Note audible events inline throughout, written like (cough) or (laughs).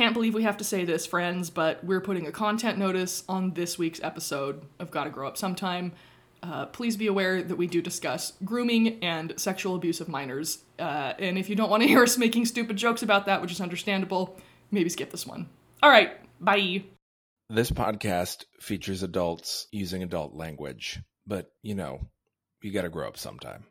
can't believe we have to say this, friends, but we're putting a content notice on this week's episode of Gotta Grow Up Sometime. Uh, please be aware that we do discuss grooming and sexual abuse of minors. Uh, and if you don't want to hear us making stupid jokes about that, which is understandable, maybe skip this one. All right, bye. This podcast features adults using adult language, but you know, you gotta grow up sometime.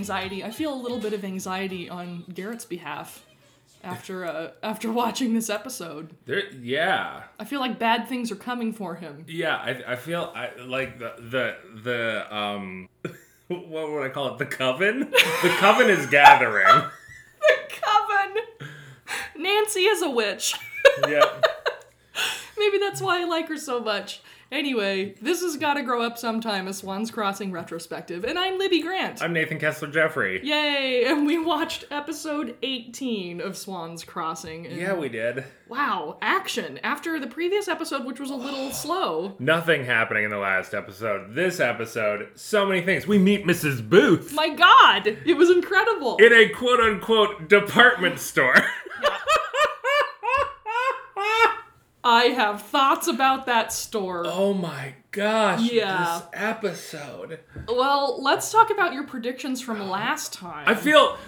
Anxiety, I feel a little bit of anxiety on Garrett's behalf after uh, after (laughs) watching this episode. There, yeah, I feel like bad things are coming for him. yeah. I, I feel I like the the the um. (laughs) What would I call it? The coven. The coven is gathering. (laughs) The coven! Nancy is a witch. yeah. Maybe that's why I like her so much. Anyway, this has got to grow up sometime, a Swans Crossing retrospective, and I'm Libby Grant. I'm Nathan Kessler Jeffrey. Yay! And we watched episode 18 of Swans Crossing. and Yeah, we did. Wow, action! After the previous episode, which was a little (sighs) slow. Nothing happening in the last episode. This episode, so many things. We meet Mrs. Booth My god! It was incredible! in a quote unquote department store. (laughs) I have thoughts about that store. oh my gosh. Yeah. This episode. Well, let's talk about your predictions from last time. I feel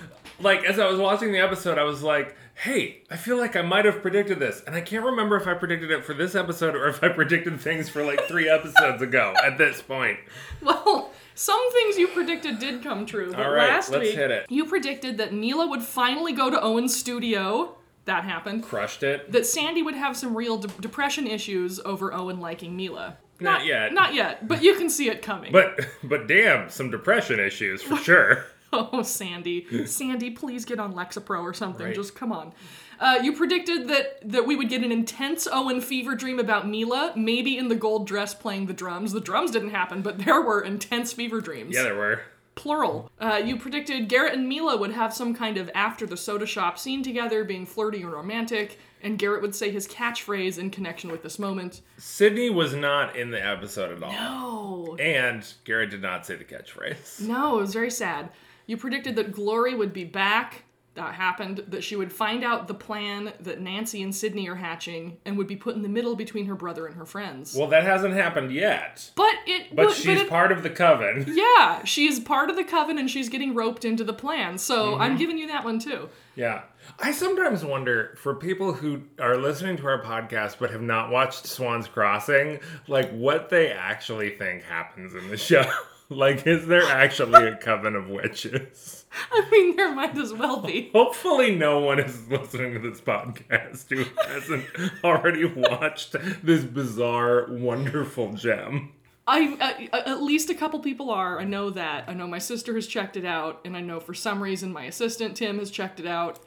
like as I was watching the episode, I was like, hey, I feel like I might have predicted this. And I can't remember if I predicted it for this episode or if I predicted things for like three (laughs) episodes ago at this point. Well, some things you predicted did come true. But All right, last let's week, hit it. you predicted that Mila would finally go to Owen's studio. That happened. Crushed it. That Sandy would have some real de- depression issues over Owen liking Mila. Not yet. Not yet, but you can see it coming. But (laughs) but damn, some depression issues for (laughs) sure. oh, Sandy, Sandy, please get on Lexapro or something. Right. Just come on. Uh, you predicted that that we would get an intense Owen fever dream about Mila, maybe in the gold dress playing the drums. The drums didn't happen, but there were intense fever dreams. Yeah, there were. Plural. Uh, you predicted Garrett and Mila would have some kind of after the soda shop scene together, being flirty and romantic, and Garrett would say his catchphrase in connection with this moment. Sydney was not in the episode at all. Oh. And Garrett did not say the catchphrase. No, it was very sad. You predicted that Glory would be back. That happened. That she would find out the plan that Nancy and Sydney are hatching and would be put in the middle between her brother and her friends. Well, that hasn't happened yet. but it. But but she's it- part of the coven. (laughs) Yeah, she's part of the coven and she's getting roped into the plan. So mm-hmm. I'm giving you that one too. Yeah. I sometimes wonder for people who are listening to our podcast but have not watched Swan's Crossing, like what they actually think happens in the (laughs) show. (laughs) like, is there actually a coven of witches? I mean, there might as well be. (laughs) Hopefully, no one is listening to this podcast who hasn't already watched this bizarre, wonderful gem. I, I at least a couple people are. I know that. I know my sister has checked it out, and I know for some reason my assistant Tim has checked it out.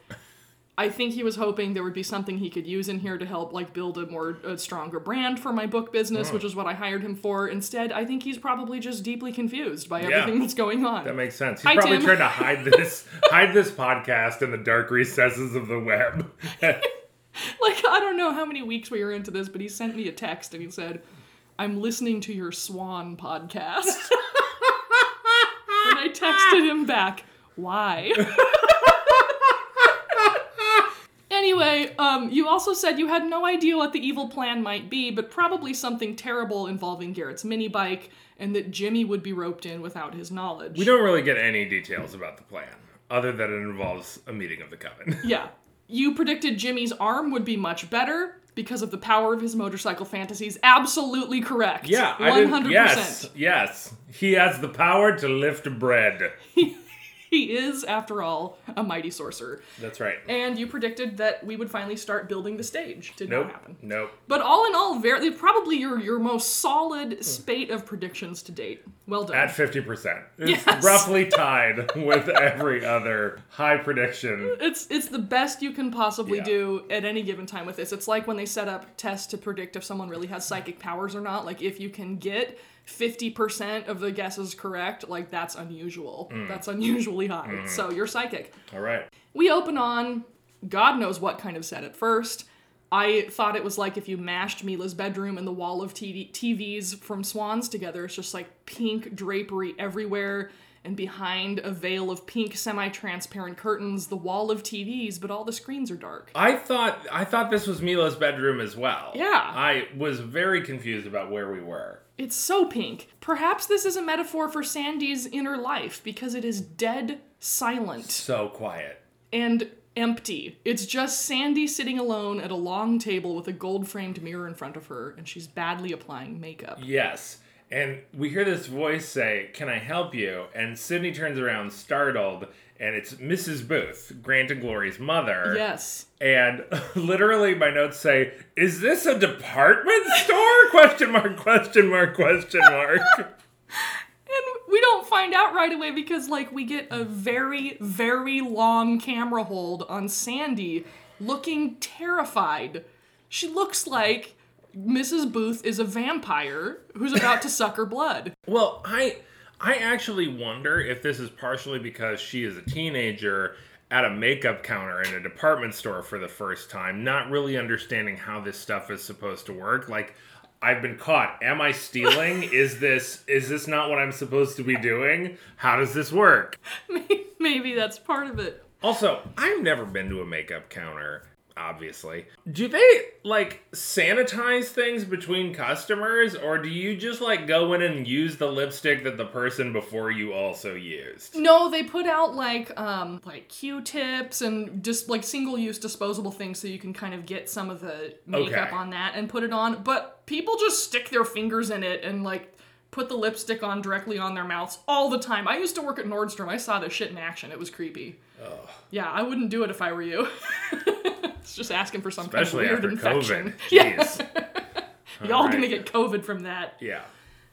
I think he was hoping there would be something he could use in here to help like build a more a stronger brand for my book business, which hmm. is what I hired him for. Instead, I think he's probably just deeply confused by everything that's going on. That makes sense. He's Hi, probably Tim. trying to hide (laughs) this, hide this podcast in the dark recesses of the web. (laughs) like I don't know how many weeks we were into this, but he sent me a text and he said, "I'm listening to your Swan podcast." (laughs) and I texted him back, "Why?" Anyway, um, you also said you had no idea what the evil plan might be, but probably something terrible involving Garrett's mini bike, and that Jimmy would be roped in without his knowledge. we don't really get any details about the plan, other than it involves a meeting of the coven. (laughs) Yeah. You predicted Jimmy's arm would be much better because of the power of his motorcycle fantasies. Absolutely correct. Yeah, I 100%. did. Yes, yes. He has the power to lift bread. (laughs) he is, after all, a mighty sorcerer. That's right. And you predicted that we would finally start building the stage. Did Nope. not happen. Nope. But all in all, very probably your your most solid spate of predictions to date. Well done. At 50%. It's Yes. (laughs) roughly tied with every other high prediction. it's it's the best you can possibly Yeah. do at any given time with this. It's like when they set up tests to predict if someone really has psychic powers or not. Like if you can get 50% of the guesses correct, like that's unusual. Mm. That's unusually high. Mm-hmm. So you're psychic. All right. We open on God knows what kind of set at first. I thought it was like if you mashed Mila's bedroom and the wall of TV- TVs from Swans together. It's just like pink drapery everywhere, and behind a veil of pink semi-transparent curtains, the wall of TVs, but all the screens are dark. I thought I thought this was Mila's bedroom as well. Yeah. I was very confused about where we were. It's so pink. Perhaps this is a metaphor for Sandy's inner life because it is dead silent. So quiet. and empty. It's just Sandy sitting alone at a long table with a gold framed mirror in front of her, and she's badly applying makeup. Yes. And we hear this voice say, Can I help you? And Sydney turns around startled, and it's Mrs. Booth, Grant and Glory's mother. Yes. And (laughs) literally my notes say, Is this a department store? (laughs) question mark, question mark, question mark. (laughs) And we don't find out right away because, like, we get a very, very long camera hold on Sandy looking terrified. She looks like Mrs. Booth is a vampire who's about to suck her blood. Well, I I actually wonder if this is partially because she is a teenager at a makeup counter in a department store for the first time, not really understanding how this stuff is supposed to work. Like I've been caught. Am I stealing? (laughs) is this is this not what I'm supposed to be doing? How does this work? (laughs) Maybe that's part of it. Also, I've never been to a makeup counter, obviously. Do they like sanitize things between customers or do you just like go in and use the lipstick that the person before you also used? No, they put out like um like Q-tips and just like single-use disposable things so you can kind of get some of the makeup Okay. on that and put it on. But people just stick their fingers in it and like put the lipstick on directly on their mouths all the time. I used to work at Nordstrom. I saw this shit in action. It was creepy. Yeah, I wouldn't do it if I were you. (laughs) it's just asking for some Especially kind of weird after infection. COVID. (laughs) Jeez. (laughs) Y'all Alright. gonna get COVID from that. Yeah.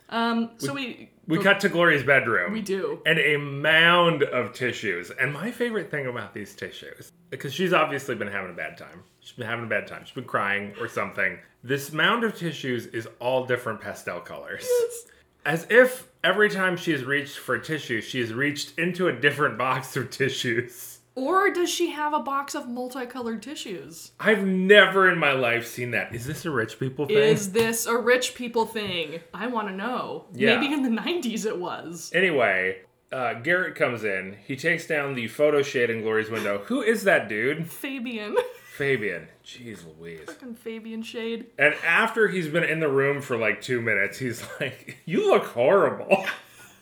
Um, so we We cut to Gloria's bedroom. we do. and a mound of tissues. And my favorite thing about these tissues, because she's obviously been having a bad time. She's been having a bad time. She's been crying or something. This mound of tissues is all different pastel colors. Yes. As if every time she has reached for tissue, she has reached into a different box of tissues. Or does she have a box of multicolored tissues? I've never in my life seen that. Is this a rich people thing? Is this a rich people thing? I want to know. Yeah. Maybe in the 90s it was. Anyway, uh, Garrett comes in. He takes down the photo shade in Glory's window. Who is that dude? Fabian. Fabian. Jeez Louise. Fucking Fabian Shade. And after he's been in the room for like two minutes, he's like, "You look horrible."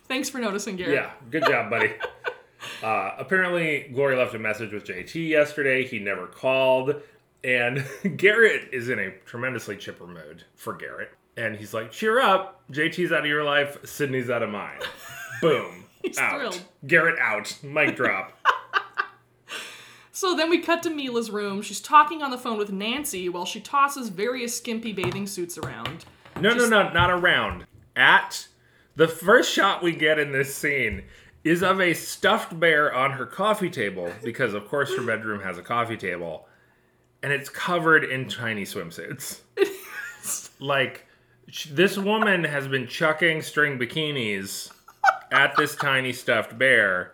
Thanks for noticing, Garrett. yeah, good job, buddy. (laughs) Uh, apparently, Glory left a message with JT yesterday. He never called, and (laughs) Garrett is in a tremendously chipper mood for Garrett. And he's like, "Cheer up, JT's out of your life, Sydney's out of mine." (laughs) Boom, He's out. thrilled. Garrett out. Mic drop. (laughs) So then we cut to Mila's room. She's talking on the phone with Nancy while she tosses various skimpy bathing suits around. No, Just- no, no, not around. At the first shot we get in this scene is of a stuffed bear on her coffee table because, of course, her bedroom has a coffee table, and it's covered in tiny swimsuits. like sh- this woman has been chucking string bikinis at this tiny stuffed bear,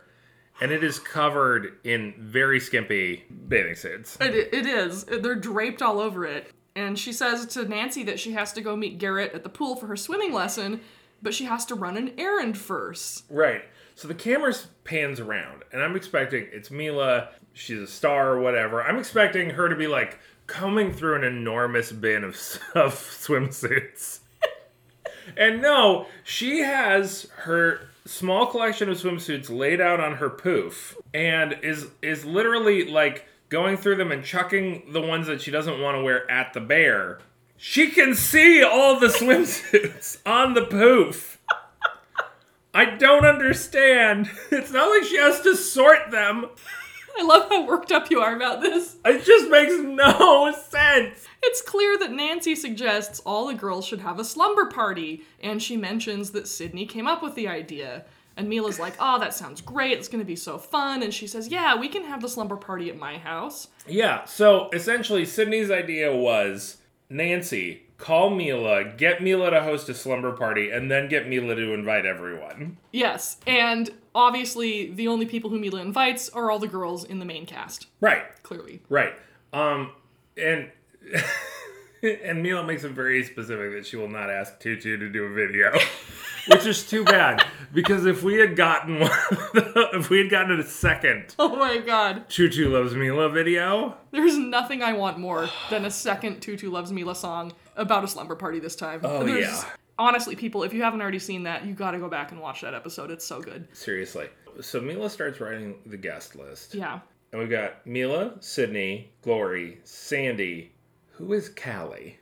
and it is covered in very skimpy bathing suits. It, it is. They're draped all over it. And she says to Nancy that she has to go meet Garrett at the pool for her swimming lesson, but she has to run an errand first. Right. So the camera pans around, and I'm expecting it's Mila. She's a star or whatever. I'm expecting her to be like coming through an enormous bin of, (laughs) of swimsuits. (laughs) and no, she has her small collection of swimsuits laid out on her poof, and is is literally like going through them and chucking the ones that she doesn't want to wear at the bear. She can see all the (laughs) swimsuits on the poof. I don't understand. (laughs) It's not like she has to sort them. I love how worked up you are about this. It just makes no sense. It's clear that Nancy suggests all the girls should have a slumber party, and she mentions that Sydney came up with the idea. And Mila's like, oh, that sounds great. It's going to be so fun. And she says, yeah, we can have the slumber party at my house. Yeah, so essentially, Sydney's idea was Nancy, call Mila, get Mila to host a slumber party, and then get Mila to invite everyone. Yes, and obviously the only people who Mila invites are all the girls in the main cast, Right, clearly. right. Um, and. (laughs) and Mila makes it very specific that she will not ask Tutu to do a video, (laughs) which is too bad because if we had gotten (laughs) one, if we had gotten a second Oh my god. Tutu loves Mila video, There's nothing I want more than a second Tutu Loves Mila song about a slumber party this time. Oh, There's- yeah. Honestly, people, if you haven't already seen that, you gotta go back and watch that episode. It's so good. seriously. So Mila starts writing the guest list. Yeah. And we've got Mila, Sydney, Glory, Sandy. Who is Callie?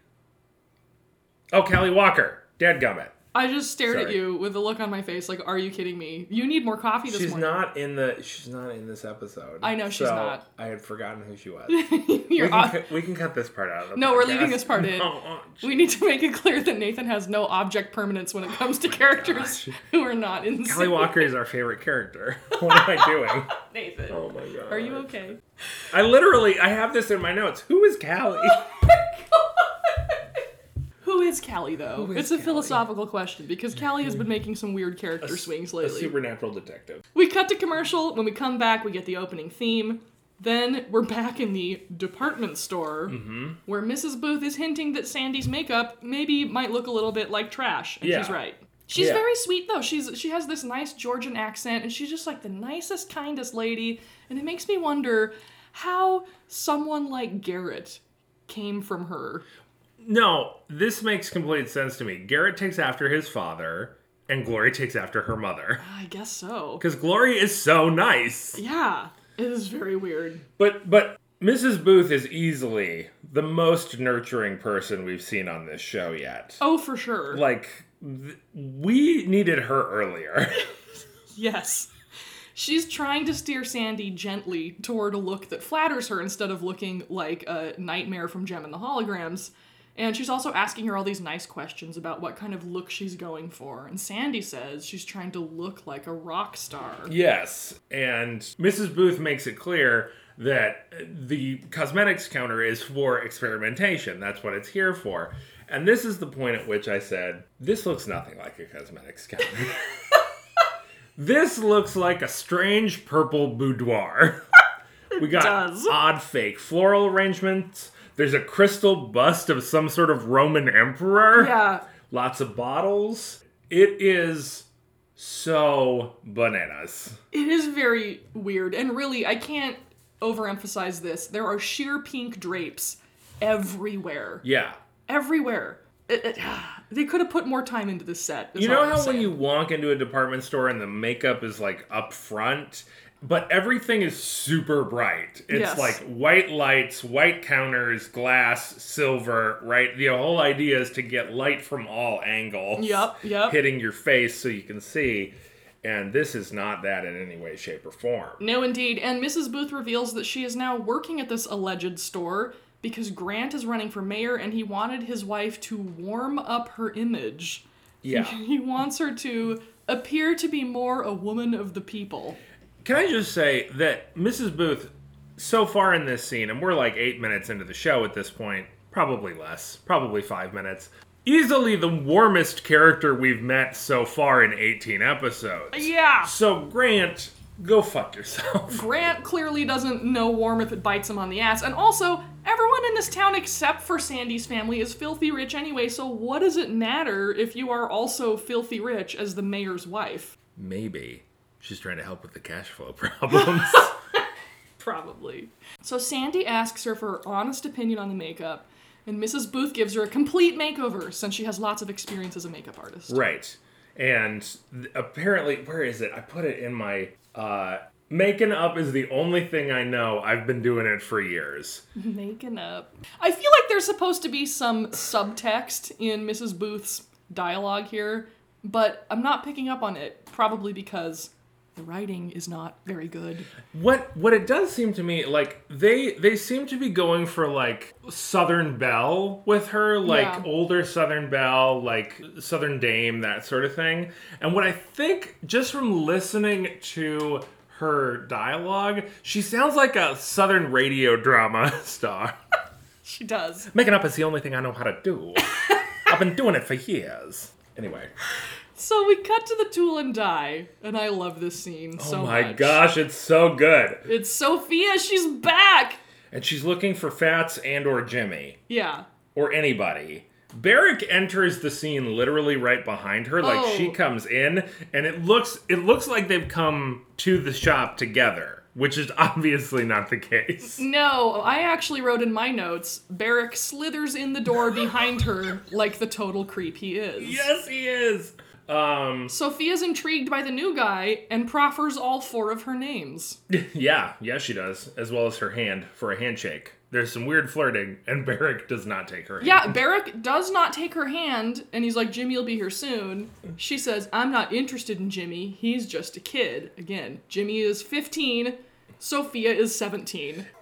Oh, Callie Walker. Dadgummit. I just stared at you with a look on my face like, are you kidding me? You need more coffee this She's morning. not in the. She's not in this episode. I know she's So, not. I had forgotten who she was. (laughs) we, You're can off- cut, we can cut this part out. Of the No, we're leaving this part in. (laughs) No, oh, We need to make it clear that Nathan has no object permanence when it comes to oh characters who are not in Callie. Walker is our favorite character. (laughs) What am I doing? Nathan. Oh my god. Are you okay? I literally, I have this in my notes. Who is Callie? Who is Callie though? is it's a Callie? philosophical question because Callie has been making some weird character swings lately. A supernatural detective. We cut to commercial. When we come back, we get the opening theme. Then we're back in the department store Mm-hmm. where Mrs. Booth is hinting that Sandy's makeup maybe might look a little bit like trash, and she's right. She's Yeah. very sweet though. She's she has this nice Georgian accent, and she's just like the nicest, kindest lady. And it makes me wonder how someone like Garrett came from her. No, this makes complete sense to me. Garrett takes after his father, and Glory takes after her mother. I guess so. Because Glory is so nice. Yeah, it is very weird. But but Mrs. Booth is easily the most nurturing person we've seen on this show yet. Oh, for sure. Like th- we needed her earlier. (laughs) Yes. She's trying to steer Sandy gently toward a look that flatters her instead of looking like a nightmare from Jem and the Holograms. And she's also asking her all these nice questions about what kind of look she's going for. And Sandy says she's trying to look like a rock star. yes, and Mrs. Booth makes it clear that the cosmetics counter is for experimentation. That's what it's here for. And this is the point at which I said, this looks nothing like a cosmetics counter. (laughs) this looks like a strange purple boudoir. (laughs) we got does. odd fake floral arrangements. There's a crystal bust of some sort of Roman emperor. Yeah. Lots of bottles. It is so bananas. It is very weird. And really, I can't overemphasize this. There are sheer pink drapes everywhere. Yeah. Everywhere. It- it- (sighs) they could have put more time into this set. You know how when you walk into a department store and the makeup is like up front, but everything is super bright. It's Yes. like white lights, white counters, glass, silver, right? The whole idea is to get light from all angles. Yup, yup. Hitting your face so you can see. And this is not that in any way, shape, or form. No, indeed. And Mrs. Booth reveals that she is now working at this alleged store because Grant is running for mayor and he wanted his wife to warm up her image. Yeah. (laughs) He wants her to appear to be more a woman of the people. Can I just say that Mrs. Booth, so far in this scene, and we're like eight minutes into the show at this point, probably less, probably five minutes, easily the warmest character we've met so far in 18 episodes. Yeah! So, Grant, go fuck yourself. (laughs) Grant clearly doesn't know warm if it bites him on the ass. And also, everyone in this town except for Sandy's family is filthy rich anyway, so what does it matter if you are also filthy rich as the mayor's wife? Maybe she's trying to help with the cash flow (laughs) (laughs) problems. Probably. So Sandy asks her for her honest opinion on the makeup, and Mrs. Booth gives her a complete makeover since she has lots of experience as a makeup artist. right. And th- apparently, where is it? I put it in my. Uh, making up is the only thing I know. I've been doing it for years. (laughs) Making up. I feel like there's supposed to be some subtext in Mrs. Booth's dialogue here. but I'm not picking up on it, probably because the writing is not very good. What what it does seem to me like they they seem to be going for like Southern Belle with her, like Yeah. older Southern Belle, like Southern Dame, that sort of thing. And what I think just from listening to her dialogue, she sounds like a Southern radio drama (laughs) star. She does. Making up is the only thing I know how to do. (laughs) I've been doing it for years. Anyway. So we cut to the tool and die, and I love this scene oh so oh my much. gosh, it's so good. It's Sophia, she's back! And she's looking for Fats and or Jimmy. Yeah. or anybody. Barrick enters the scene literally right behind her. Like Oh. she comes in and it looks it looks like they've come to the shop together, which is (laughs) obviously not the case. No, I actually wrote in my notes Barrick slithers in the door behind her like the total creep he is. Yes, he is. Um Sophia's intrigued by the new guy and proffers all four of her names. (laughs) yeah, yeah she does, as well as her hand for a handshake. There's some weird flirting and (laughs) Barrick does not take her hand. Yeah, Barrick does not take her hand, and he's like, Jimmy will be here soon. She says, I'm not interested in Jimmy. He's just a kid. Again, Jimmy is 15, Sophia is 17. (laughs)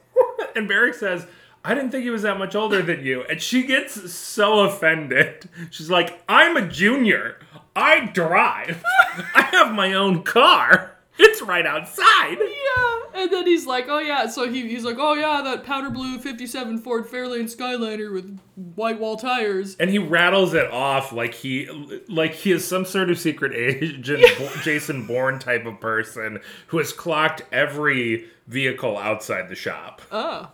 And Barrick says, I didn't think he was that much older than you. And she gets so offended. She's like, I'm a junior. I drive. (laughs) I have my own car. It's right outside. Yeah, and then he's like, oh yeah, so he, he's like, oh yeah, that powder blue 57 Ford Fairlane Skyliner with white wall tires. And he rattles it off like he like he is some sort of secret agent Jason Bourne type of person who has clocked every vehicle outside the shop. Oh.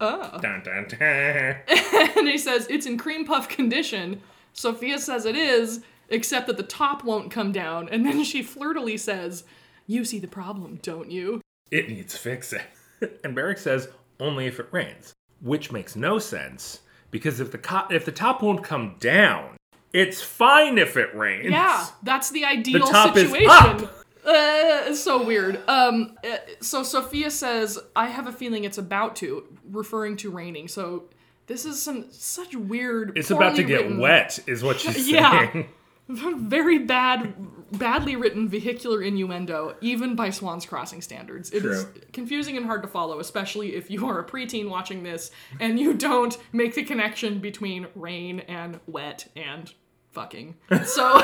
Oh. Dun, dun, dun. (laughs) And he says, it's in cream puff condition. Sophia says it is, except that the top won't come down. And then she flirtily says, you see the problem, don't you? It needs fixing. (laughs) And Barrick says, only if it rains. Which makes no sense, because if the co- if the top won't come down, it's fine if it rains. Yeah, that's the ideal the top is situation. up. Uh, it's so weird. Um, uh, so Sophia says, "I have a feeling it's about to," referring to raining. So this is some such weird. It's about to get written- wet, is what she's (laughs) Yeah. saying. (laughs) Very bad, badly written vehicular innuendo, even by Swan's Crossing standards. It is True. confusing and hard to follow, especially if you are a preteen watching this and you don't make the connection between rain and wet and fucking. (laughs) So.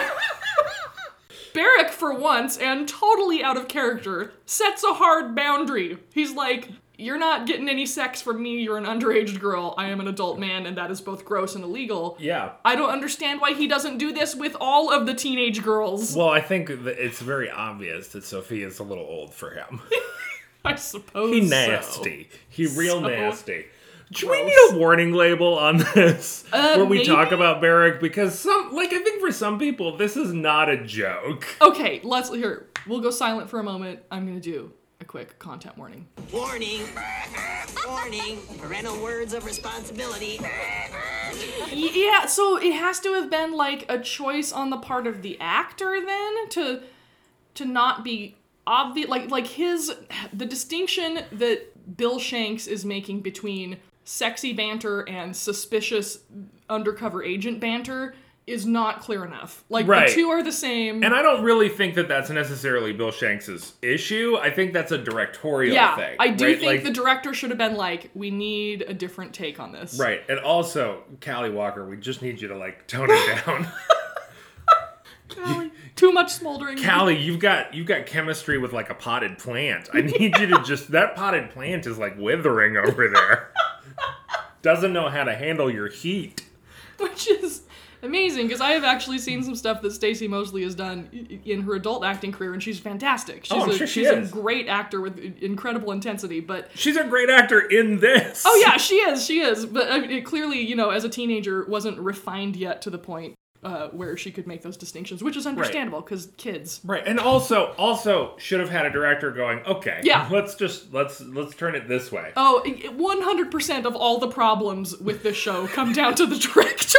Barrick, for once, and totally out of character, sets a hard boundary. He's like, You're not getting any sex from me, you're an underage girl. I am an adult man, and that is both gross and illegal. Yeah. I don't understand why he doesn't do this with all of the teenage girls. Well, I think that it's very obvious that Sophia's a little old for him. (laughs) I suppose. He so. nasty. He real So nasty. Should we need a warning label on this Uh, where we maybe? talk about Barrick? Because some, like, I think for some people, this is not a joke. Okay, let's here. We'll go silent for a moment. I'm gonna do a quick content warning. Warning. Warning. Parental words of responsibility. Yeah, so it has to have been like a choice on the part of the actor then to to not be obvious like like his the distinction that Bill Shanks is making between sexy banter and suspicious undercover agent banter is not clear enough. Like Right. the two are the same. And I don't really think that that's necessarily Bill Shanks's issue. I think that's a directorial yeah, thing. I do right? think Like- the director should have been like, we need a different take on this. Right, and also, Callie Walker, we just need you to like tone it down. (laughs) (laughs) Callie, too much smoldering. Callie, you've got you've got chemistry with like a potted plant. I (laughs) need you to just that potted plant is like withering over there. Doesn't know how to handle your heat. which is amazing because I have actually seen some stuff that Stacey Mosley has done in her adult acting career, and she's fantastic. She's, Oh, a, sure she she's is. a great actor with incredible intensity, but. She's a great actor in this. Oh yeah, (laughs) she is. She is. But I mean, it clearly, you know, as a teenager, wasn't refined yet to the point uh, where she could make those distinctions, which is understandable because kids. Right, and also also should have had a director going, okay, Yeah. let's just let's let's turn it this way. Oh, Oh, one hundred percent of all the problems with this show come down to the (laughs) director.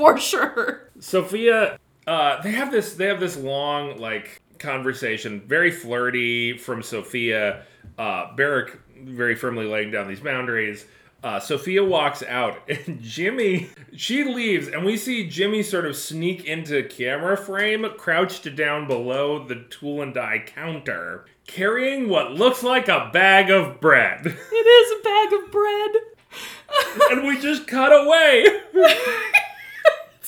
For sure. Sophia, uh, they have this they have this long like conversation, very flirty from Sophia. Uh, Barrick very firmly laying down these boundaries. Uh, Sophia walks out, (laughs) and Jimmy, she leaves, and we see Jimmy sort of sneak into camera frame, crouched down below the tool and die counter, carrying what looks like a bag of bread. It is a bag of bread. (laughs) and we just cut away. (laughs)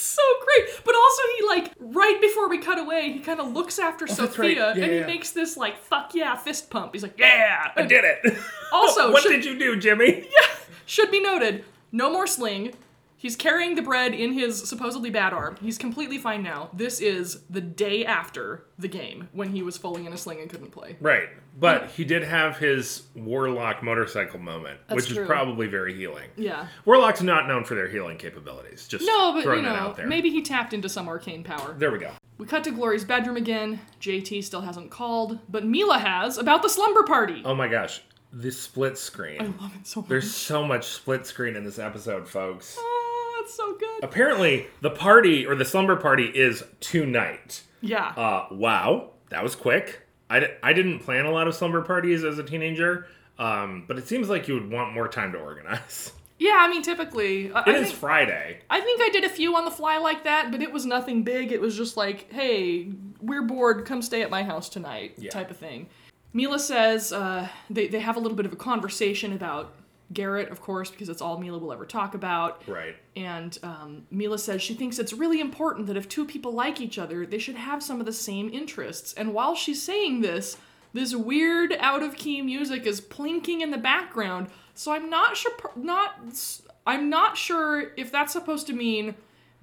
so great. But also he like right before we cut away, he kind of looks after oh, that's Sophia right. Yeah, and yeah, he makes this like fuck yeah fist pump. He's like, yeah. I did it. Also, (laughs) what should- did you do, Jimmy? (laughs) Yeah. Should be noted, no more sling. He's carrying the bread in his supposedly bad arm. He's completely fine now. This is the day after the game when he was fully in a sling and couldn't play. Right. But he did have his Warlock motorcycle moment, That's which true. is probably very healing. Yeah. Warlock's not known for their healing capabilities. Just No, but throwing you that know, out there. maybe he tapped into some arcane power. There we go. We cut to Glory's bedroom again. JT still hasn't called, but Mila has about the slumber party. Oh my gosh, The split screen. I love it so much. There's so much split screen in this episode, folks. Ah, It's so good. Apparently, the party or the slumber party is tonight. Yeah. Uh, wow, that was quick. I, I didn't plan a lot of slumber parties as a teenager, um, but it seems like you would want more time to organize. (laughs) yeah, I mean, typically. I, It I is think, Friday. I think I did a few on the fly like that, but it was nothing big. It was just like, hey, we're bored, come stay at my house tonight, Yeah. type of thing. Mila says uh, they, they have a little bit of a conversation about Garrett, of course, because it's all Mila will ever talk about. Right. And um, Mila says she thinks it's really important that if two people like each other, they should have some of the same interests. And while she's saying this, this weird out of key music is plinking in the background. So I'm not sure. Not. I'm not sure if that's supposed to mean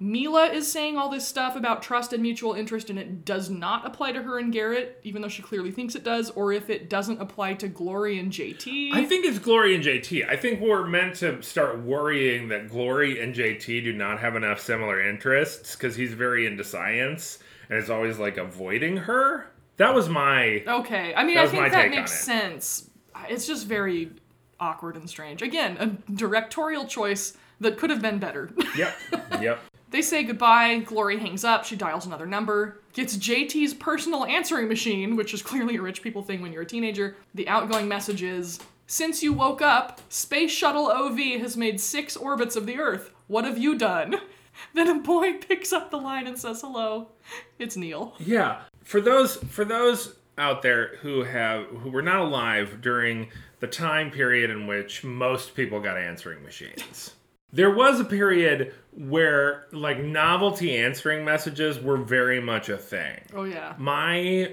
Mila is saying all this stuff about trust and mutual interest, and it does not apply to her and Garrett, even though she clearly thinks it does, or if it doesn't apply to Glory and JT. I think it's Glory and JT. I think we're meant to start worrying that Glory and JT do not have enough similar interests because he's very into science and is always like avoiding her. That was my. Okay, I mean, I think that makes it. sense. It's just very awkward and strange. Again, a directorial choice that could have been better. Yep. Yep. They say goodbye. Glory hangs up. She dials another number. Gets JT's personal answering machine, which is clearly a rich people thing when you're a teenager. The outgoing message is Since you woke up, Space Shuttle OV has made six orbits of the Earth. What have you done? (laughs) Then a boy (laughs) picks up the line and says hello. It's Neil. Yeah. For those for those out there who have who were not alive during the time period in which most people got answering machines. There was a period where like novelty answering messages were very much a thing. Oh, yeah. My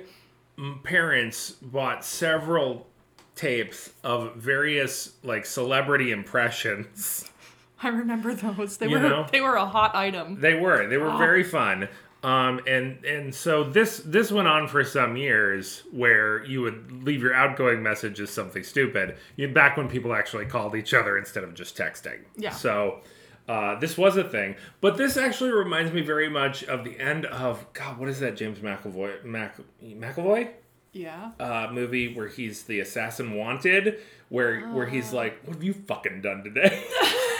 mm, parents bought several tapes of various like celebrity impressions. (laughs) I remember those. They You were know? they were a hot item. They were. They were Ah. very fun. Um, and and so this this went on for some years, where you would leave your outgoing message as something stupid. You back when people actually called each other instead of just texting. Yeah. So uh, this was a thing, but this actually reminds me very much of the end of God. What is that James McAvoy Mac, McAvoy Yeah. uh, movie where he's the assassin wanted, where where Ah. he's like, "What have you fucking done today?" (laughs)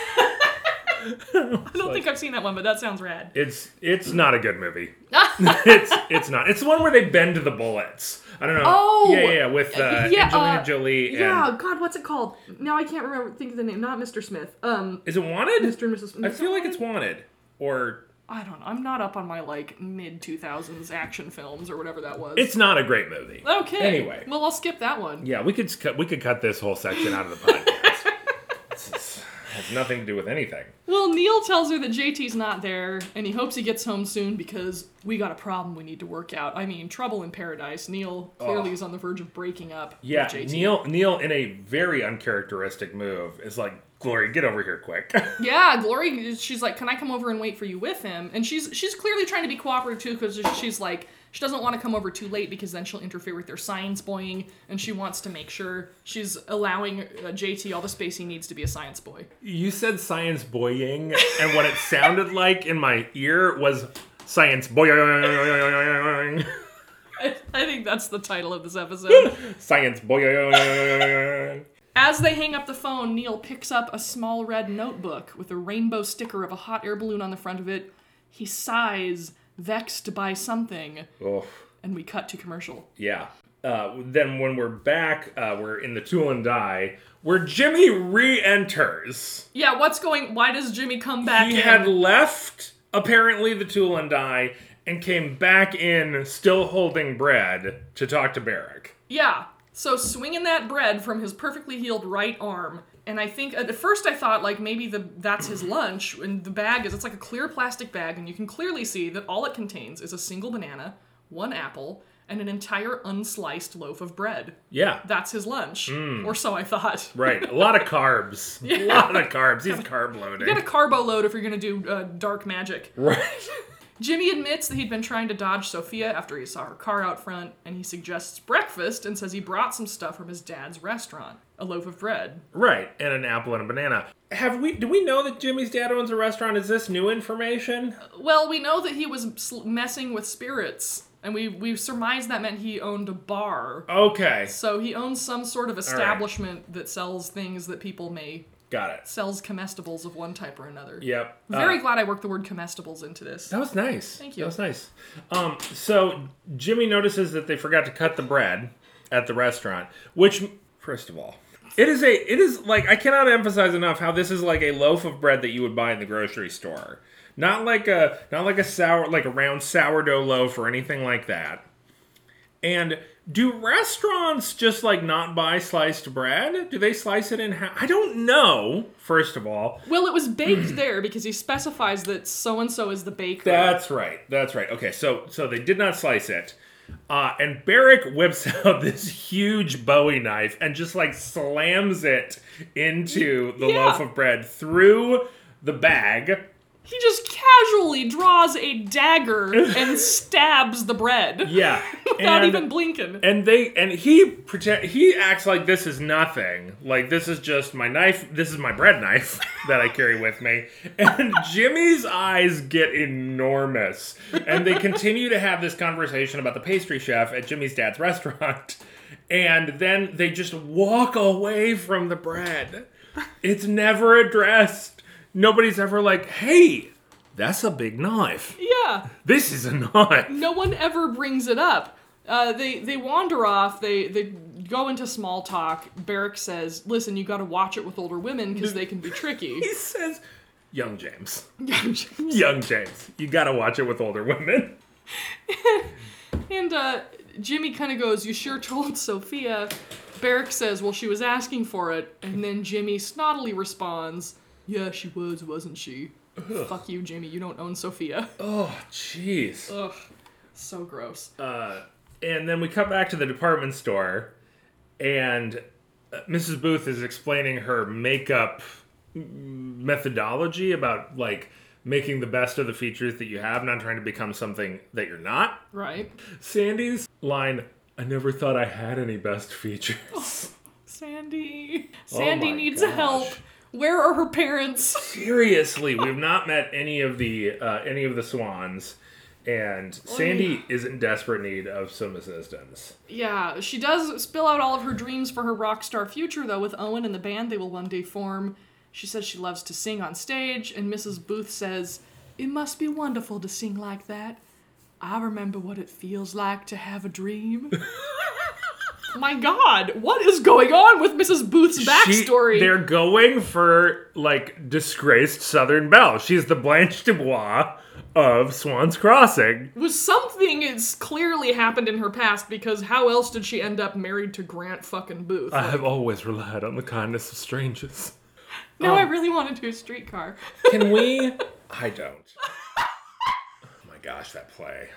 (laughs) I don't think I've seen that one, but that sounds rad. It's it's not a good movie. (laughs) it's it's not. It's the one where they bend to the bullets. I don't know. Oh! yeah, yeah, yeah, with uh, Yeah, Angelina uh, Jolie. And, Yeah, God, what's it called? Now I can't remember. Think of the name. Not Mr. Smith. Um, Is it Wanted? Mr. and Mrs. I feel like it's Wanted. Or I don't know. I'm not up on my like mid 2000s action films or whatever that was. it's not a great movie. okay. Anyway. well, I'll skip that one. Yeah, we could cut we could cut this whole section out of the podcast. (laughs) Has nothing to do with anything. Well, Neil tells her that JT's not there, and he hopes he gets home soon because we got a problem we need to work out. I mean, trouble in paradise. Neil clearly Oh. is on the verge of breaking up. Yeah, with JT. Neil Neil in a very uncharacteristic move is like, Glory, get over here quick. (laughs) Yeah, Glory. She's like, "Can I come over and wait for you with him?" And she's she's clearly trying to be cooperative too, because she's like, she doesn't want to come over too late because then she'll interfere with their science boying, and she wants to make sure she's allowing uh, JT all the space he needs to be a science boy. You said science boying, and what it sounded like in my ear was science boying. I, I think that's the title of this episode. (laughs) Science boying. As they hang up the phone, Neil picks up a small red notebook with a rainbow sticker of a hot air balloon on the front of it. He sighs, vexed by something, Oh, and we cut to commercial. yeah. uh, then when we're back, uh, we're in the Tool and Die, where Jimmy re-enters. Yeah, what's going? Why does Jimmy come back? he in? had left apparently the Tool and Die and came back in, still holding bread, to talk to Barrick. Yeah. So swinging that bread from his perfectly healed right arm, and I think at first I thought like maybe the that's his (clears throat) lunch, and the bag is it's like a clear plastic bag, and you can clearly see that all it contains is a single banana, one apple, and an entire unsliced loaf of bread. Yeah. That's his lunch, Mm. or so I thought. (laughs) Right, a lot of carbs. (laughs) A lot of carbs. He's carb loading. You got a carbo load if you're gonna do uh, dark magic. right. (laughs) Jimmy admits that he'd been trying to dodge Sophia after he saw her car out front, and he suggests breakfast and says he brought some stuff from his dad's restaurant a loaf of bread. Right, and an apple and a banana. Have we? Do we know that Jimmy's dad owns a restaurant? Is this new information? Uh, well, we know that he was messing with spirits, and we we surmised that meant he owned a bar. Okay, So he owns some sort of establishment that sells things that people may got it. sells comestibles of one type or another. Yep. Very Uh, glad I worked the word comestibles into this. that was nice. Thank you. That was nice. Um, so Jimmy notices that they forgot to cut the bread at the restaurant, which, first of all, it is a it is like I cannot emphasize enough how this is like a loaf of bread that you would buy in the grocery store. Not like a not like a sour like a round sourdough loaf or anything like that. And do restaurants just like not buy sliced bread? Do they slice it in half? I don't know. First of all, Well, it was (clears throat) baked there because he specifies that so and so is the baker. That's right. That's right. Okay, so so they did not slice it. Uh, and Barrick whips (laughs) out this huge Bowie knife and just like slams it into the Yeah. loaf of bread through the bag. He just casually draws a dagger and (laughs) stabs the bread. Yeah. (laughs) Without and, even blinking. and they and he pretend he acts like this is nothing. Like this is just my knife. This is my bread knife (laughs) that I carry with me. And Jimmy's eyes get enormous. And they continue to have this conversation about the pastry chef at Jimmy's dad's restaurant. And then they just walk away from the bread. It's never addressed. Nobody's ever like, "Hey, that's a big knife. Yeah. This is a knife." No one ever brings it up. Uh, they they wander off. They they go into small talk. Barrick says, "Listen, you got to watch it with older women because they can be tricky." (laughs) He says, "Young James." (laughs) Young James, young James, you gotta watch it with older women. (laughs) and uh, Jimmy kind of goes, "You sure told Sophia?" Barrick says, "Well, she was asking for it," and then Jimmy snottily responds, "Yeah, she was, wasn't she?" Fuck you, Jamie. You don't own Sophia. Oh, jeez. Ugh, so gross. Uh, And then we cut back to the department store, and uh, Mrs. Booth is explaining her makeup methodology about like making the best of the features that you have, not trying to become something that you're not. Right, Sandy's line, "I never thought I had any best features." (laughs) Sandy. Sandy my needs gosh. help. Where are her parents? Seriously, we've not met any of the uh, any of the swans, and Sandy is in desperate need of some assistance. Yeah, she does spill out all of her dreams for her rock star future, though, with Owen and the band they will one day form. She says she loves to sing on stage, and Mrs. Booth says, It must be wonderful to sing like that. I remember what it feels like to have a dream. (laughs) My god, what is going on with Mrs. Booth's She- backstory? they're going for like disgraced Southern Belle. She's the Blanche Dubois of Swan's Crossing. was something is clearly happened in her past because how else did she end up married to Grant fucking Booth? I have always relied on the kindness of strangers. now I um, really want to do a streetcar. Can we? (laughs) I don't. Oh my gosh, that play.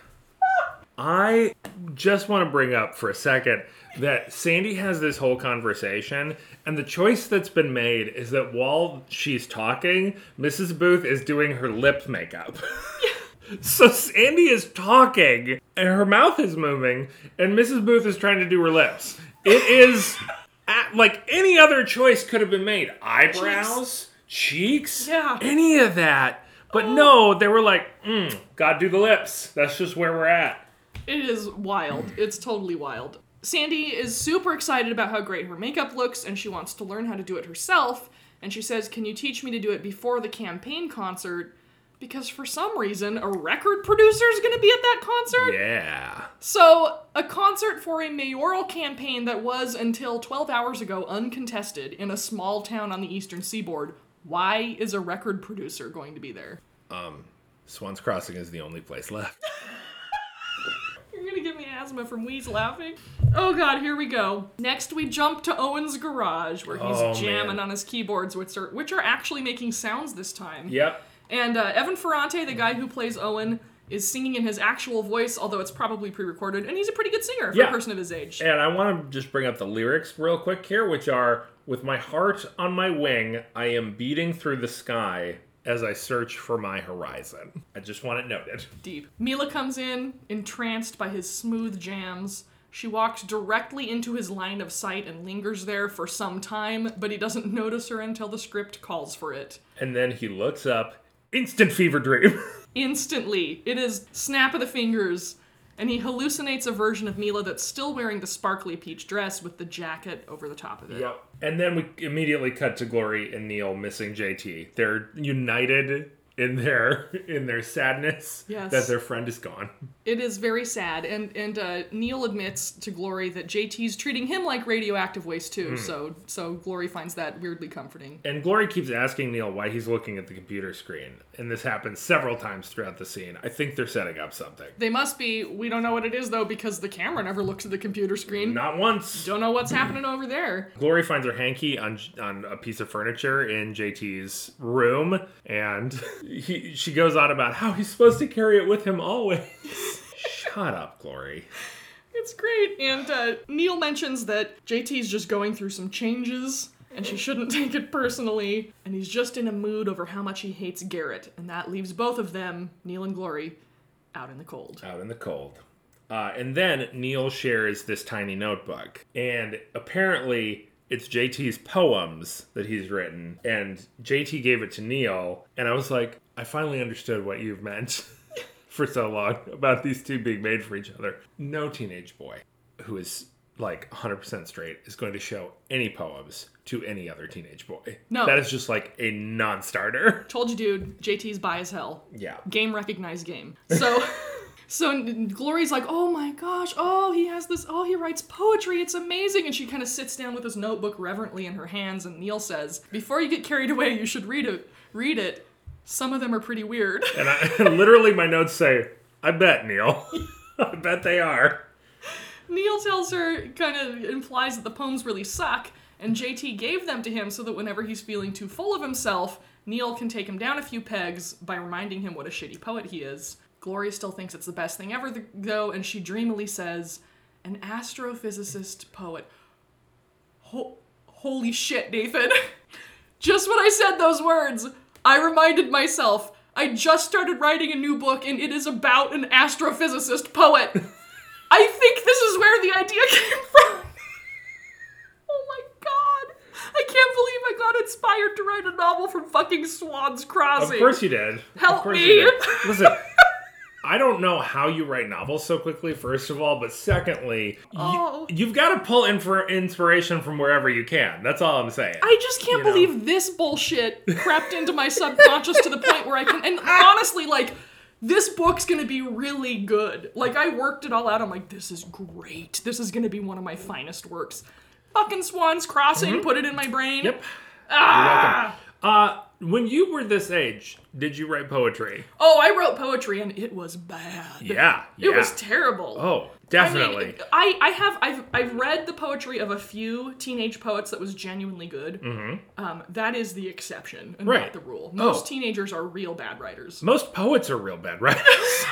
I just want to bring up for a second that Sandy has this whole conversation, and the choice that's been made is that while she's talking, Mrs. Booth is doing her lip makeup. (laughs) so Sandy is talking, and her mouth is moving, and Mrs. Booth is trying to do her lips. It is at, like any other choice could have been made eyebrows, cheeks, Yeah. any of that. But no, they were like, mm, gotta do the lips. That's just where we're at. It is wild. (clears throat) It's totally wild. Sandy is super excited about how great her makeup looks and she wants to learn how to do it herself. And she says, Can you teach me to do it before the campaign concert? because for some reason a record producer is going to be at that concert. Yeah. So, a concert for a mayoral campaign that was until 12 hours ago uncontested in a small town on the eastern seaboard. Why is a record producer going to be there? Um, Swans Crossing is the only place left. (laughs) You're gonna give me asthma from Wheeze laughing. Oh god, here we go. Next we jump to Owen's garage where he's Oh, jamming man. on his keyboards, which are which are actually making sounds this time. Yep. And uh, Evan Ferrante, the guy who plays Owen, is singing in his actual voice, although it's probably pre-recorded, and he's a pretty good singer for Yeah. a person of his age. And I want to just bring up the lyrics real quick here, which are With my heart on my wing, I am beating through the sky as I search for my horizon. I just want it noted. Deep. Mila comes in, entranced by his smooth jams. She walks directly into his line of sight and lingers there for some time, but he doesn't (laughs) notice her until the script calls for it. And then he looks up, instant fever dream. (laughs) instantly. It is snap of the fingers, and he hallucinates a version of Mila that's still wearing the sparkly peach dress with the jacket over the top of it. Yep. And then we immediately cut to Glory and Neil missing JT. They're united in their in their sadness Yes. that their friend is gone. It is very sad, and and uh, Neil admits to Glory that JT's treating him like radioactive waste too. So so Glory finds that weirdly comforting. And Glory keeps asking Neil why he's looking at the computer screen. And this happens several times throughout the scene. I think they're setting up something. They must be. We don't know what it is though because the camera never looks at the computer screen. Not once. Don't know what's happening over there. Glory finds her hanky on on a piece of furniture in JT's room, and he, she goes on about how he's supposed to carry it with him always. Shut up, Glory. It's great. And uh, Neil mentions that JT's just going through some changes and she shouldn't (laughs) take it personally. And he's just in a mood over how much he hates Garrett. And that leaves both of them, Neil and Glory, out in the cold. out in the cold. Uh, and then Neil shares this tiny notebook, and apparently it's JT's poems that he's written, and JT gave it to Neil, and I was like, I finally understood what you've meant (laughs) for so long about these two being made for each other. No teenage boy who is like 100% straight is going to show any poems to any other teenage boy. No. That is just like a non starter. (laughs) Told you, dude, JT's bi as hell. Yeah. Game recognized game. So. (laughs) So Glory's like, oh my gosh, oh he has this, oh he writes poetry, it's amazing, and she kind of sits down with his notebook reverently in her hands, and Neil says, before you get carried away, you should read it. Read it. Some of them are pretty weird. And I (laughs) literally my notes say, I bet, Neil. (laughs) I bet they are. Neil tells her, kind of implies that the poems really suck, and JT gave them to him so that whenever he's feeling too full of himself, Neil can take him down a few pegs by reminding him what a shitty poet he is. Gloria still thinks it's the best thing ever, th- though, and she dreamily says, An astrophysicist poet. Ho- holy shit, Nathan. (laughs) just when I said those words, I reminded myself. I just started writing a new book and it is about an astrophysicist poet. (laughs) I think this is where the idea came from. (laughs) oh my god. I can't believe I got inspired to write a novel from fucking Swan's Crossing. Of course you did. Help of course me. You did. (laughs) Listen, I don't know how you write novels so quickly, first of all, but secondly, Oh. you, you've got to pull in for inspiration from wherever you can. That's all I'm saying. I just can't You know. believe this bullshit crept into my subconscious to the point where I can. And honestly, like, this book's gonna be really good. Like, I worked it all out. I'm like, this is great. This is gonna be one of my finest works. Fucking Swan's Crossing, put it in my brain. Mm-hmm. Yep. Ah! Uh, when you were this age, did you write poetry? Oh, I wrote poetry and it was bad. Yeah. It yeah. was terrible. Oh, I mean, definitely. I, I have I've I've read the poetry of a few teenage poets that was genuinely good. Mm-hmm. Um, that is the exception and Right. not the rule. Most Oh. teenagers are real bad writers. (laughs) Most poets are real bad writers. (laughs)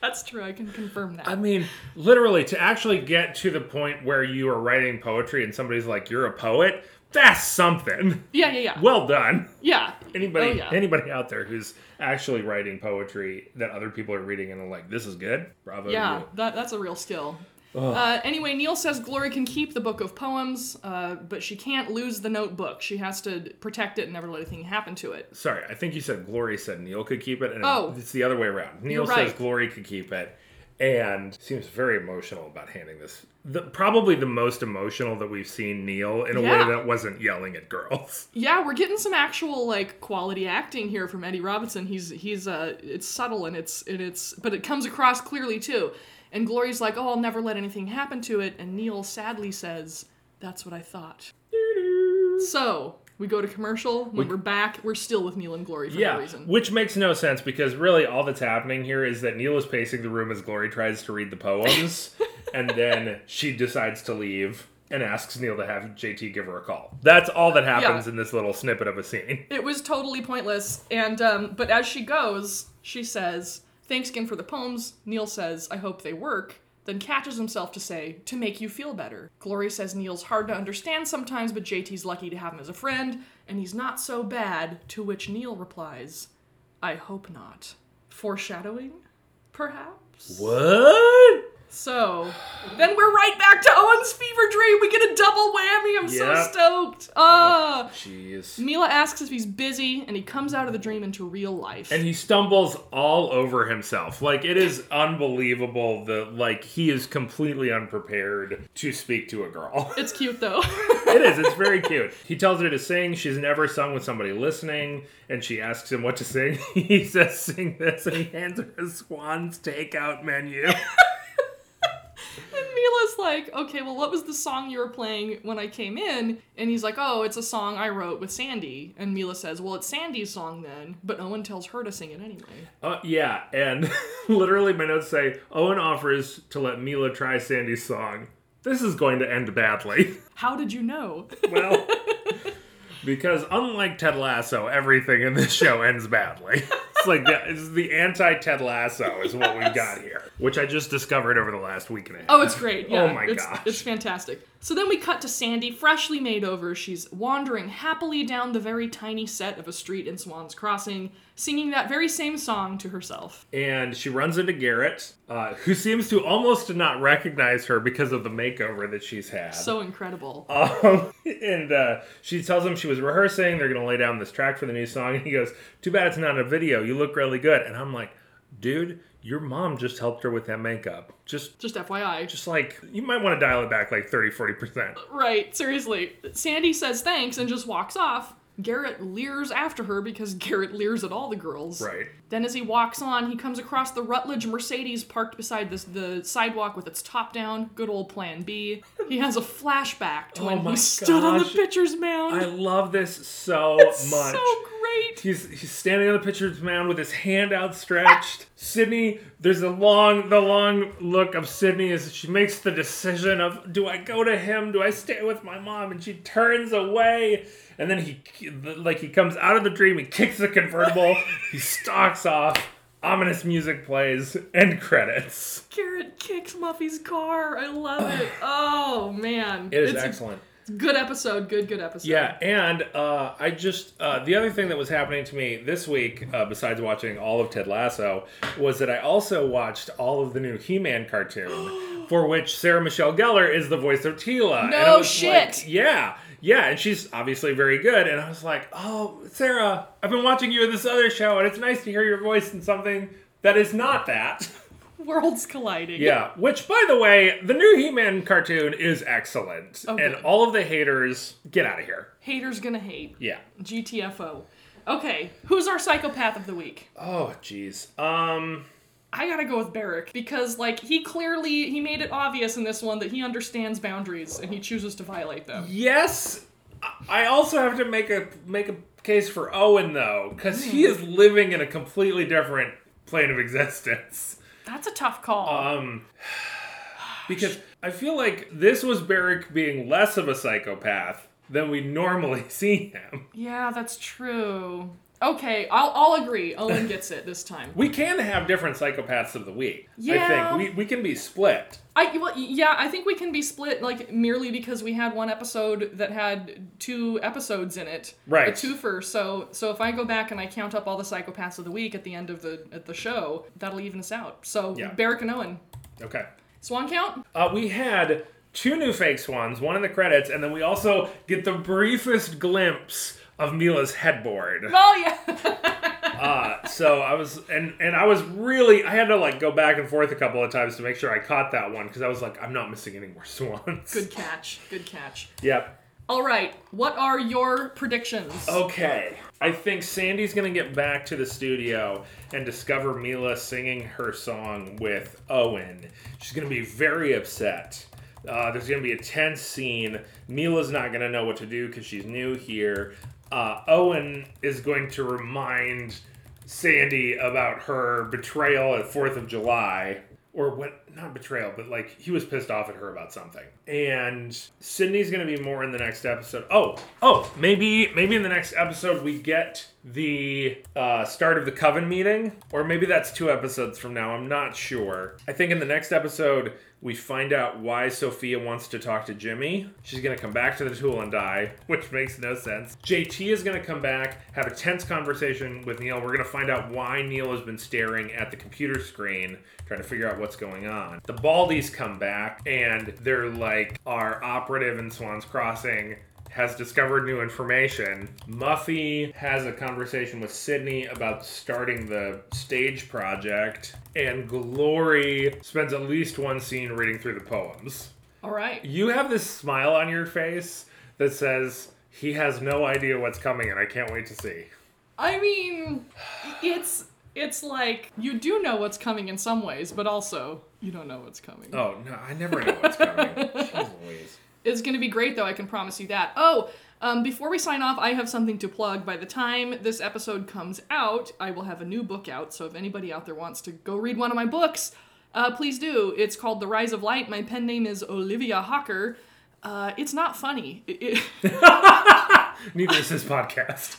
That's true. I can confirm that. I mean, literally, to actually get to the point where you are writing poetry and somebody's like, "You're a poet," that's something. yeah, yeah, yeah. Well done. yeah. Anybody, Oh, yeah. anybody out there who's actually writing poetry that other people are reading and are like, "This is good," bravo. Yeah, that, that's a real skill. Uh, anyway, Neil says Glory can keep the book of poems, uh, but she can't lose the notebook. She has to protect it and never let anything happen to it. Sorry, I think you said Glory said Neil could keep it, and Oh. it's the other way around. Neil says. Glory could keep it, and seems very emotional about handing this. The, probably the most emotional that we've seen Neil in a Yeah. way that wasn't yelling at girls. (laughs) Yeah, we're getting some actual like quality acting here from Eddie Robinson. He's he's uh it's subtle and it's and it's but it comes across clearly too. And Glory's like, "Oh, I'll never let anything happen to it." And Neil sadly says, "That's what I thought." So, we go to commercial. When we, are back, we're still with Neil and Glory for no Yeah, reason. which makes no sense because really all that's happening here is that Neil is pacing the room as Glory tries to read the poems, (laughs) and then she decides to leave and asks Neil to have JT give her a call. That's all that happens Yeah. in this little snippet of a scene. It was totally pointless. And um, but as she goes, she says, "Thanks again for the poems." Neil says, "I hope they work." Then catches himself to say, "To make you feel better." Glory says Neil's hard to understand sometimes, but JT's lucky to have him as a friend, and he's not so bad. To which Neil replies, "I hope not." Foreshadowing, perhaps. What? So then we're right back to Owen's fever dream. We get a double whammy. I'm so Yep. stoked. Ah. Jeez. Mila asks if he's busy, and he comes out of the dream into real life. And he stumbles all over himself. Like it is unbelievable that like he is completely unprepared to speak to a girl. (laughs) it's cute though. (laughs) it is. It's very (laughs) cute. He tells her to sing. She's never sung with somebody listening, and she asks him what to sing. He says, "Sing this," and he hands her a Swan's takeout menu. Mila's like, okay, well, what was the song you were playing when I came in? And he's like, oh, it's a song I wrote with Sandy. And Mila says, well, it's Sandy's song then. But Owen tells her to sing it anyway. Uh, yeah, and (laughs) literally my notes say Owen offers to let Mila try Sandy's song. This is going to end badly. (laughs) How did you know? Well, (laughs) because unlike Ted Lasso, everything in this show ends badly. It's like the, it's the anti Ted Lasso is what we've got here, which I just discovered over the last week and a half. Oh, it's great. Oh yeah, Oh my it's, gosh. It's fantastic. So then we cut to Sandy, freshly made over. She's wandering happily down the very tiny set of a street in Swan's Crossing, singing that very same song to herself. and she runs into Garrett, uh, who seems to almost not recognize her because of the makeover that she's had. So incredible. Um, (laughs) and uh, she tells him she was rehearsing. They're going to lay down this track for the new song. And he goes, Too bad it's not a video. You look really good. And I'm like, Dude, your mom just helped her with that makeup. Just, Just FYI. just like, you might want to dial it back like 30, 40%. Right, seriously. Sandy says thanks and just walks off. Garrett leers after her because (laughs) Garrett leers at all the girls. Right. Then, as he walks on, he comes across the Rutledge Mercedes parked beside this, the sidewalk with its top down. Good old Plan B. He has a flashback to Oh when he stood on the pitcher's mound. I love this so it's much. so great. He's he's standing on the pitcher's mound with his hand outstretched. Sydney, there's a long the long look of Sydney as she makes the decision of do I go to him? Do I stay with my mom? And she turns away. And then he like he comes out of the dream, he kicks the convertible, he stalks off. Ominous music plays. End credits. Garrett kicks Muffy's car. I love it. (sighs) Oh, man. It is it's excellent. A good episode. Good, good episode. Yeah, and uh, I just uh, the other thing that was happening to me this week, uh, besides watching all of Ted Lasso, was that I also watched all of the new He-Man cartoon, (gasps) for which Sarah Michelle Gellar is the voice of Teela. No it shit. like- yeah, yeah, and she's obviously very good. And I was like, oh, Sarah, I've been watching you in this other show, and it's nice to hear your voice in something that is not that. (laughs) Worlds colliding. Yeah, which by the way, the new He-Man cartoon is excellent, Oh, and all of the haters get out of here. Haters gonna hate. Yeah. GTFO. Okay, who's our psychopath of the week? Oh, jeez. Um, I gotta go with Barrick because, like, he clearly he made it obvious in this one that he understands boundaries and he chooses to violate them. yes. I also have to make a make a case for Owen though, because he is living in a completely different plane of existence. That's a tough call. Um, (sighs) because I feel like this was Barrick being less of a psychopath than we normally (laughs) see him. yeah, that's true. Okay, I'll I'll agree. Owen gets it this time. We can have different psychopaths of the week. Yeah. I think we we can be split. I well, yeah, I think we can be split like merely because we had one episode that had two episodes in it, Right. A twofer. So so if I go back and I count up all the psychopaths of the week at the end of the at the show, that'll even us out. So Yeah. Barrick and Owen, Okay. Swan count. Uh, we had two new fake swans, one in the credits, and then we also get the briefest glimpse of Mila's headboard. Oh yeah, (laughs) uh, so I was, and and I was really, I had to like go back and forth a couple of times to make sure I caught that one because I was like, I'm not missing any more (laughs) swans. Good catch. Good catch. Yep. All right. What are your predictions? Okay. I think Sandy's gonna get back to the studio and discover Mila singing her song with Owen. She's gonna be very upset. Uh, there's gonna be a tense scene. Mila's not gonna know what to do because she's new here. Uh, Owen is going to remind Sandy about her betrayal at Fourth of July, or what? Not betrayal, but like he was pissed off at her about something. And Sydney's gonna be more in the next episode. Oh, oh, maybe maybe in the next episode we get the uh, start of the coven meeting, or maybe that's two episodes from now. I'm not sure. I think in the next episode we find out why Sophia wants to talk to Jimmy. She's gonna come back to the tool and die, (laughs) which makes no sense. JT is gonna come back, have a tense conversation with Neil. We're gonna find out why Neil has been staring at the computer screen, trying to figure out what's going on. The Baldies come back, and they're like, our operative in Swan's Crossing has discovered new information. Muffy has a conversation with Sydney about starting the stage project, and Glory spends at least one scene reading through the poems. All right. You have this smile on your face that says he has no idea what's coming, and I can't wait to see. I mean, it's it's like you do know what's coming in some ways, but also you don't know what's coming. Oh no, I never know what's coming. (laughs) Jeez Louise. It's going to be great, though. I can promise you that. Oh, um, before we sign off, I have something to plug. By the time this episode comes out, I will have a new book out. So if anybody out there wants to go read one of my books, uh, please do. It's called The Rise of Light. My pen name is Olivia Hawker. Uh, it's not funny. It- it- (laughs) Neither is this podcast.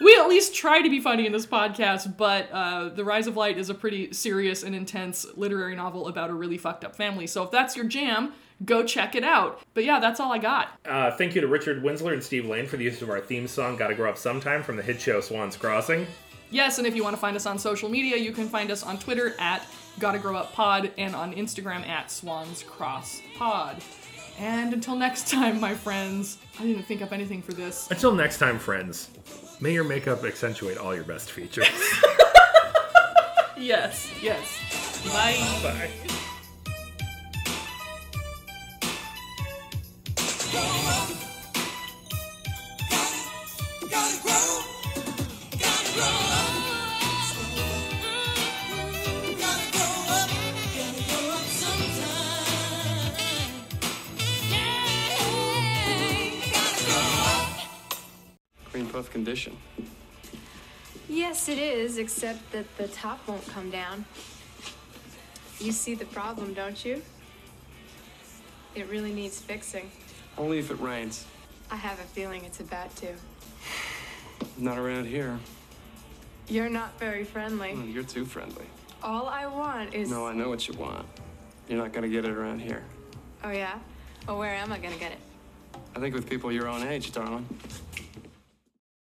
we at least try to be funny in this podcast, but uh, The Rise of Light is a pretty serious and intense literary novel about a really fucked up family. So if that's your jam, go check it out. But yeah, that's all I got. Uh, thank you to Richard Winsler and Steve Lane for the use of our theme song "Gotta Grow Up Sometime" from the hit show Swans Crossing. Yes, and if you want to find us on social media, you can find us on Twitter at Gotta Grow Up Pod and on Instagram at Swans Cross Pod. And until next time, my friends, I didn't think up anything for this. Until next time, friends. May your makeup accentuate all your best features. (laughs) Yes, yes. Bye. Bye. Puff condition. Yes, it is, except that the top won't come down. You see the problem, don't you? It really needs fixing. Only if it rains. I have a feeling it's about to. Not around here. You're not very friendly. Oh, You're too friendly. All I want is. No, I know what you want. You're not gonna get it around here. Oh, yeah? Well, where am I gonna get it? I think with people your own age, darling.